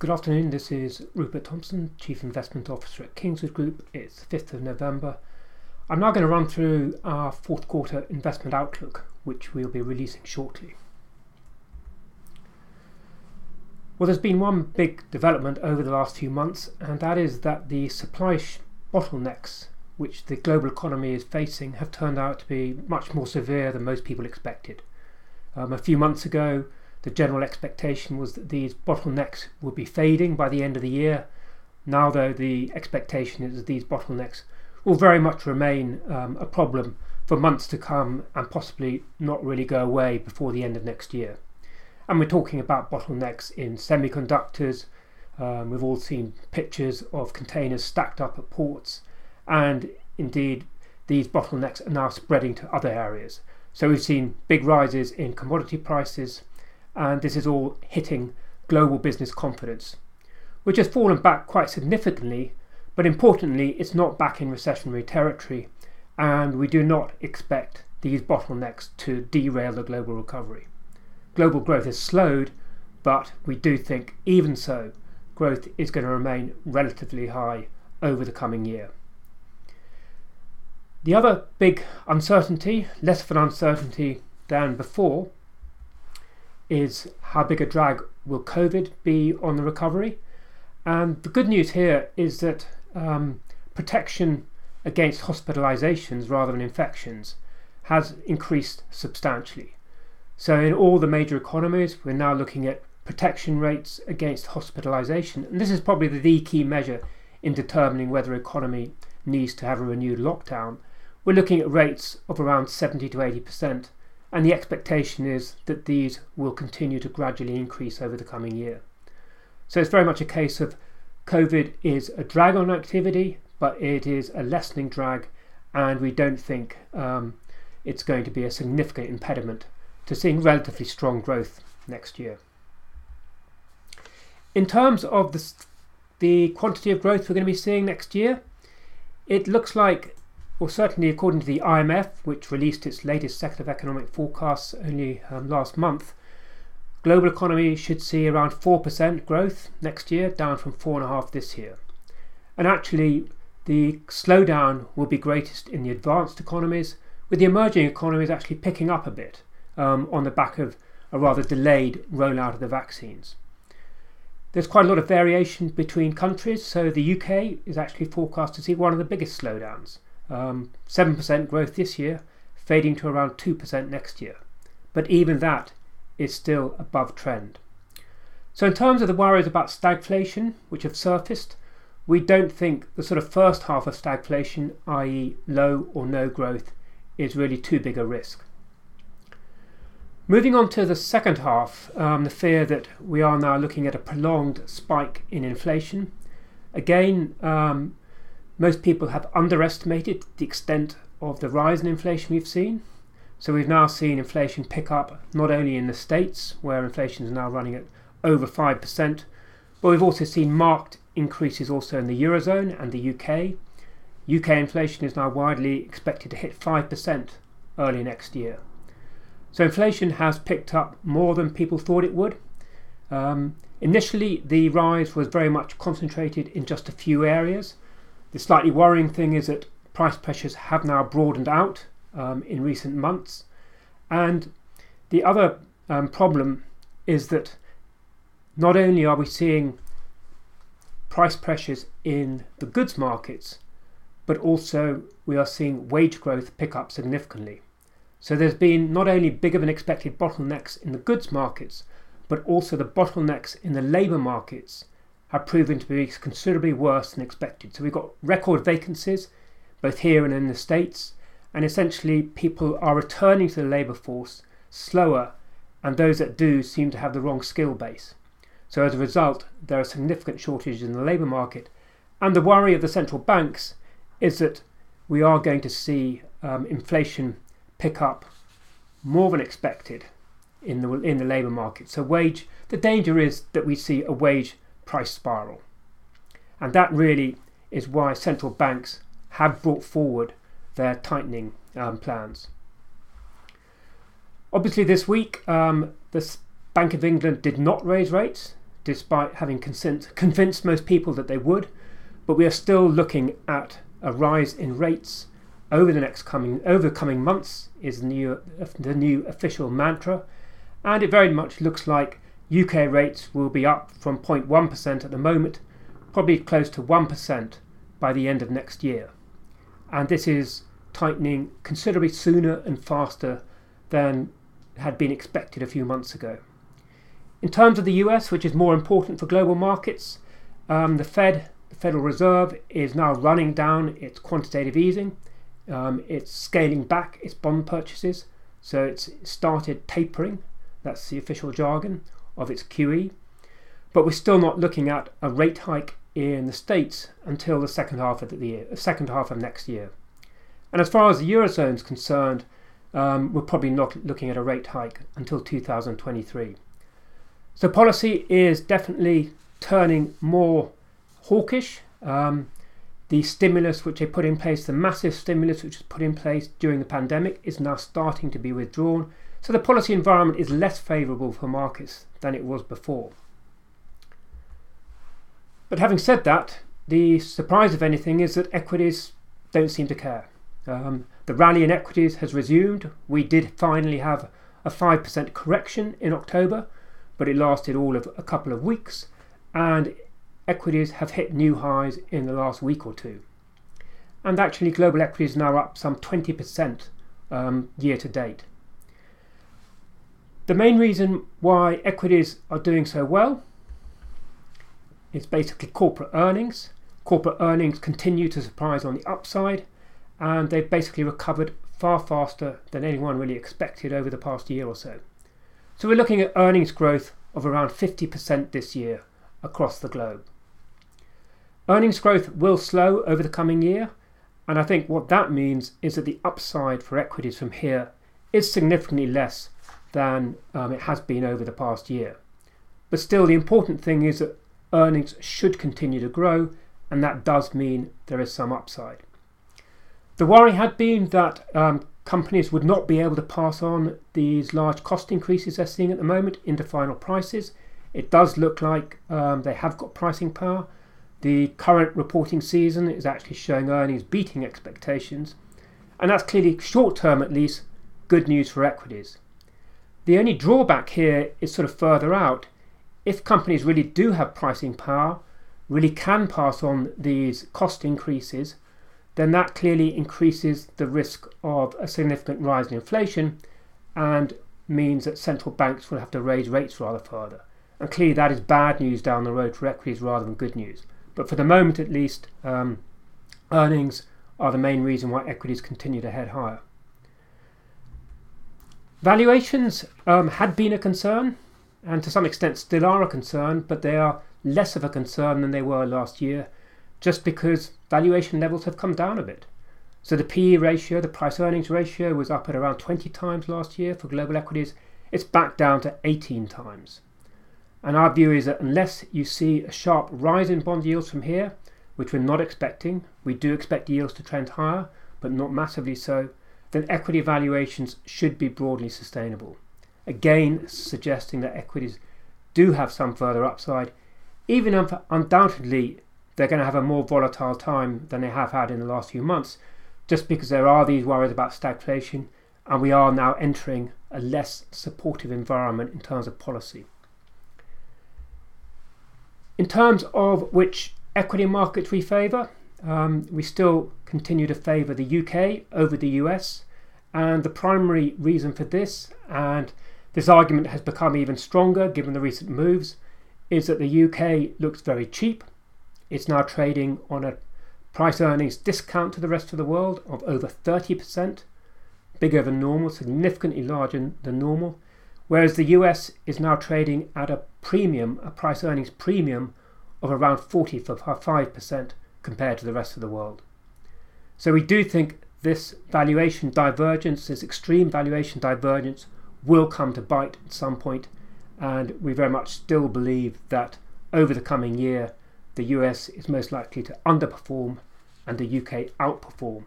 Good afternoon, this is Rupert Thompson, Chief Investment Officer at Kingswood Group. It's 5th of November. I'm now going to run through our fourth quarter investment outlook, which we'll be releasing shortly. Well, there's been one big development over the last few months, and that is that the supply bottlenecks which the global economy is facing have turned out to be much more severe than most people expected. Um, a few months ago, the general expectation was that these bottlenecks would be fading by the end of the year. Now, though, the expectation is that these bottlenecks will very much remain um, a problem for months to come and possibly not really go away before the end of next year. And we're talking about bottlenecks in semiconductors. Um, we've all seen pictures of containers stacked up at ports, and indeed, these bottlenecks are now spreading to other areas. So we've seen big rises in commodity prices, and this is all hitting global business confidence, which has fallen back quite significantly, but importantly, it's not back in recessionary territory, and we do not expect these bottlenecks to derail the global recovery. Global growth has slowed, but we do think, even so, growth is going to remain relatively high over the coming year. The other big uncertainty, less of an uncertainty than before, is how big a drag will COVID be on the recovery? And the good news here is that um, protection against hospitalizations rather than infections has increased substantially. So, in all the major economies, we're now looking at protection rates against hospitalization. And this is probably the key measure in determining whether economy needs to have a renewed lockdown. We're looking at rates of around 70 to 80% and the expectation is that these will continue to gradually increase over the coming year. So it's very much a case of COVID is a drag on activity, but it is a lessening drag, and we don't think um, it's going to be a significant impediment to seeing relatively strong growth next year. In terms of the, the quantity of growth we're going to be seeing next year, it looks like well, certainly according to the IMF, which released its latest set of economic forecasts only um, last month, global economy should see around 4% growth next year, down from 4.5 this year. And actually, the slowdown will be greatest in the advanced economies, with the emerging economies actually picking up a bit um, on the back of a rather delayed rollout of the vaccines. There's quite a lot of variation between countries, so the UK is actually forecast to see one of the biggest slowdowns. Um, 7% growth this year, fading to around 2% next year. But even that is still above trend. So, in terms of the worries about stagflation, which have surfaced, we don't think the sort of first half of stagflation, i.e., low or no growth, is really too big a risk. Moving on to the second half, um, the fear that we are now looking at a prolonged spike in inflation. Again, um, most people have underestimated the extent of the rise in inflation we've seen. So we've now seen inflation pick up not only in the States, where inflation is now running at over 5%, but we've also seen marked increases also in the Eurozone and the UK. UK inflation is now widely expected to hit 5% early next year. So inflation has picked up more than people thought it would. Um, initially, the rise was very much concentrated in just a few areas. The slightly worrying thing is that price pressures have now broadened out um, in recent months. And the other um, problem is that not only are we seeing price pressures in the goods markets, but also we are seeing wage growth pick up significantly. So there's been not only bigger than expected bottlenecks in the goods markets, but also the bottlenecks in the labour markets have proven to be considerably worse than expected. So we've got record vacancies, both here and in the States, and essentially people are returning to the labour force slower, and those that do seem to have the wrong skill base. So as a result, there are significant shortages in the labour market, and the worry of the central banks is that we are going to see um, inflation pick up more than expected in the in the labour market. So wage the danger is that we see a wage price spiral. And that really is why central banks have brought forward their tightening um, plans. Obviously, this week, um, the Bank of England did not raise rates despite having consent, convinced most people that they would. But we are still looking at a rise in rates over the next coming over coming months is the new, the new official mantra, and it very much looks like UK rates will be up from 0.1% at the moment, probably close to 1% by the end of next year. And this is tightening considerably sooner and faster than had been expected a few months ago. In terms of the US, which is more important for global markets, um, the Fed, the Federal Reserve, is now running down its quantitative easing. Um, it's scaling back its bond purchases, so it's started tapering. That's the official jargon of its QE. But we're still not looking at a rate hike in the States until the second half of the year, second half of next year. And as far as the Eurozone is concerned, um, we're probably not looking at a rate hike until 2023. So policy is definitely turning more hawkish. Um, the stimulus which they put in place, the massive stimulus which was put in place during the pandemic, is now starting to be withdrawn. So the policy environment is less favourable for markets than it was before. But having said that, the surprise of anything is that equities don't seem to care. Um, the rally in equities has resumed. We did finally have a 5% correction in October, but it lasted all of a couple of weeks, and equities have hit new highs in the last week or two. And actually, global equities are now up some 20% um, year to date. The main reason why equities are doing so well is basically corporate earnings. Corporate earnings continue to surprise on the upside, and they've basically recovered far faster than anyone really expected over the past year or so. So we're looking at earnings growth of around 50% this year across the globe. Earnings growth will slow over the coming year, and I think what that means is that the upside for equities from here is significantly less than um, it has been over the past year. But still, the important thing is that earnings should continue to grow, and that does mean there is some upside. The worry had been that um, companies would not be able to pass on these large cost increases they're seeing at the moment into final prices. It does look like um, they have got pricing power. The current reporting season is actually showing earnings beating expectations, and that's clearly short term at least good news for equities. The only drawback here is sort of further out. If companies really do have pricing power, really can pass on these cost increases, then that clearly increases the risk of a significant rise in inflation and means that central banks will have to raise rates rather further. And clearly, that is bad news down the road for equities rather than good news. But for the moment, at least, um, earnings are the main reason why equities continue to head higher. Valuations um, had been a concern, and to some extent still are a concern, but they are less of a concern than they were last year just because valuation levels have come down a bit. So the PE ratio, the price earnings ratio, was up at around 20 times last year for global equities. It's back down to 18 times. And our view is that unless you see a sharp rise in bond yields from here, which we're not expecting, we do expect yields to trend higher, but not massively so, then equity valuations should be broadly sustainable. Again, suggesting that equities do have some further upside, even if undoubtedly they're going to have a more volatile time than they have had in the last few months, just because there are these worries about stagflation, and we are now entering a less supportive environment in terms of policy. In terms of which equity markets we favour, um, we still continue to favour the UK over the US, and the primary reason for this, and this argument has become even stronger given the recent moves, is that the UK looks very cheap it's now trading on a price earnings discount to the rest of the world of over 30%, bigger than normal, significantly larger than normal, whereas the US is now trading at a premium, a price earnings premium of around 45% compared to the rest of the world. So we do think this valuation divergence, this extreme valuation divergence, will come to bite at some point, and we very much still believe that over the coming year the US is most likely to underperform and the UK outperform.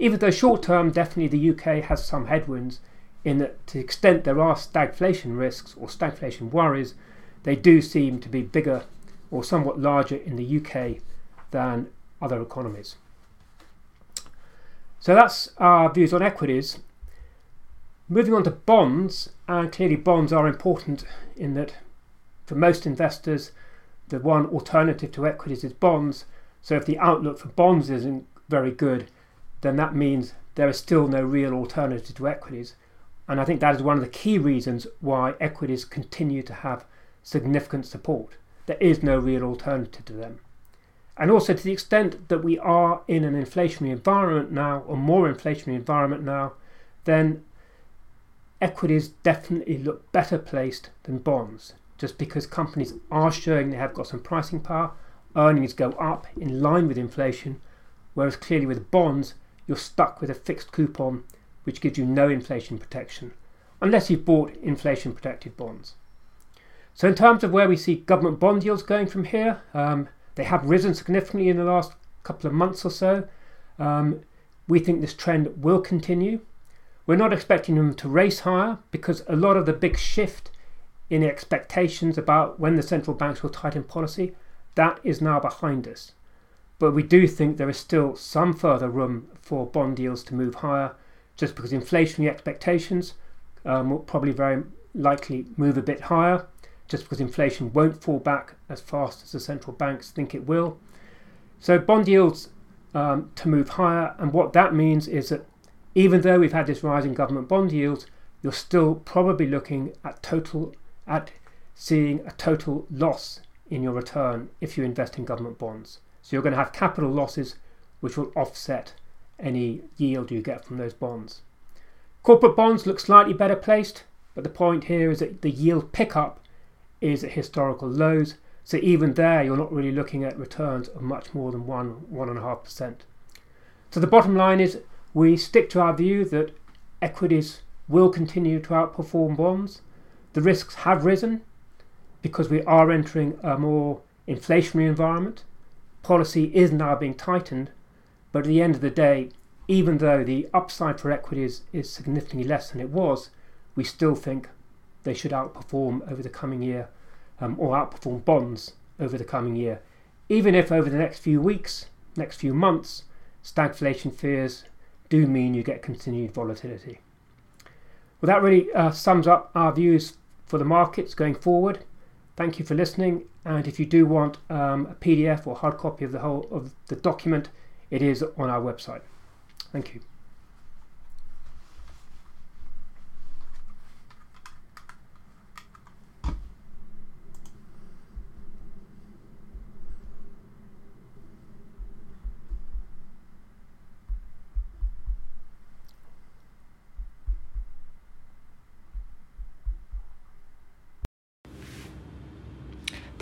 Even though short term, definitely the UK has some headwinds, in that to the extent there are stagflation risks or stagflation worries, they do seem to be bigger or somewhat larger in the UK than other economies. So that's our views on equities. Moving on to bonds, and clearly bonds are important in that for most investors, the one alternative to equities is bonds. So if the outlook for bonds isn't very good, then that means there is still no real alternative to equities. And I think that is one of the key reasons why equities continue to have significant support. There is no real alternative to them. And also to the extent that we are in an inflationary environment now, or more inflationary environment now, then equities definitely look better placed than bonds, just because companies are showing they have got some pricing power, earnings go up in line with inflation, whereas clearly with bonds, you're stuck with a fixed coupon which gives you no inflation protection, unless you've bought inflation protected bonds. So, in terms of where we see government bond yields going from here, um, they have risen significantly in the last couple of months or so. Um, we think this trend will continue. We're not expecting them to race higher because a lot of the big shift in expectations about when the central banks will tighten policy, that is now behind us. But we do think there is still some further room for bond yields to move higher, just because inflationary expectations um, will probably very likely move a bit higher just because inflation won't fall back as fast as the central banks think it will. So bond yields um, to move higher, and what that means is that even though we've had this rise in government bond yields, you're still probably looking at total at seeing a total loss in your return if you invest in government bonds. So you're going to have capital losses which will offset any yield you get from those bonds. Corporate bonds look slightly better placed, but the point here is that the yield pickup is at historical lows. So even there, you're not really looking at returns of much more than one, one and a half percent. So the bottom line is we stick to our view that equities will continue to outperform bonds. The risks have risen because we are entering a more inflationary environment. Policy is now being tightened, but at the end of the day, even though the upside for equities is significantly less than it was, we still think they should outperform over the coming year um, or outperform bonds over the coming year. Even if over the next few weeks, next few months, stagflation fears do mean you get continued volatility. Well, that really uh, sums up our views for the markets going forward. Thank you for listening. And if you do want um, a PDF or hard copy of the whole of the document, it is on our website. Thank you.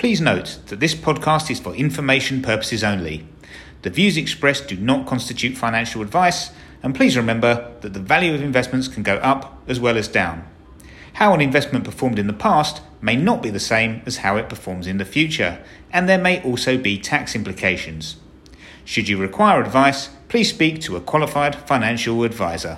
Please note that this podcast is for information purposes only. The views expressed do not constitute financial advice, and please remember that the value of investments can go up as well as down. How an investment performed in the past may not be the same as how it performs in the future, and there may also be tax implications. Should you require advice, please speak to a qualified financial advisor.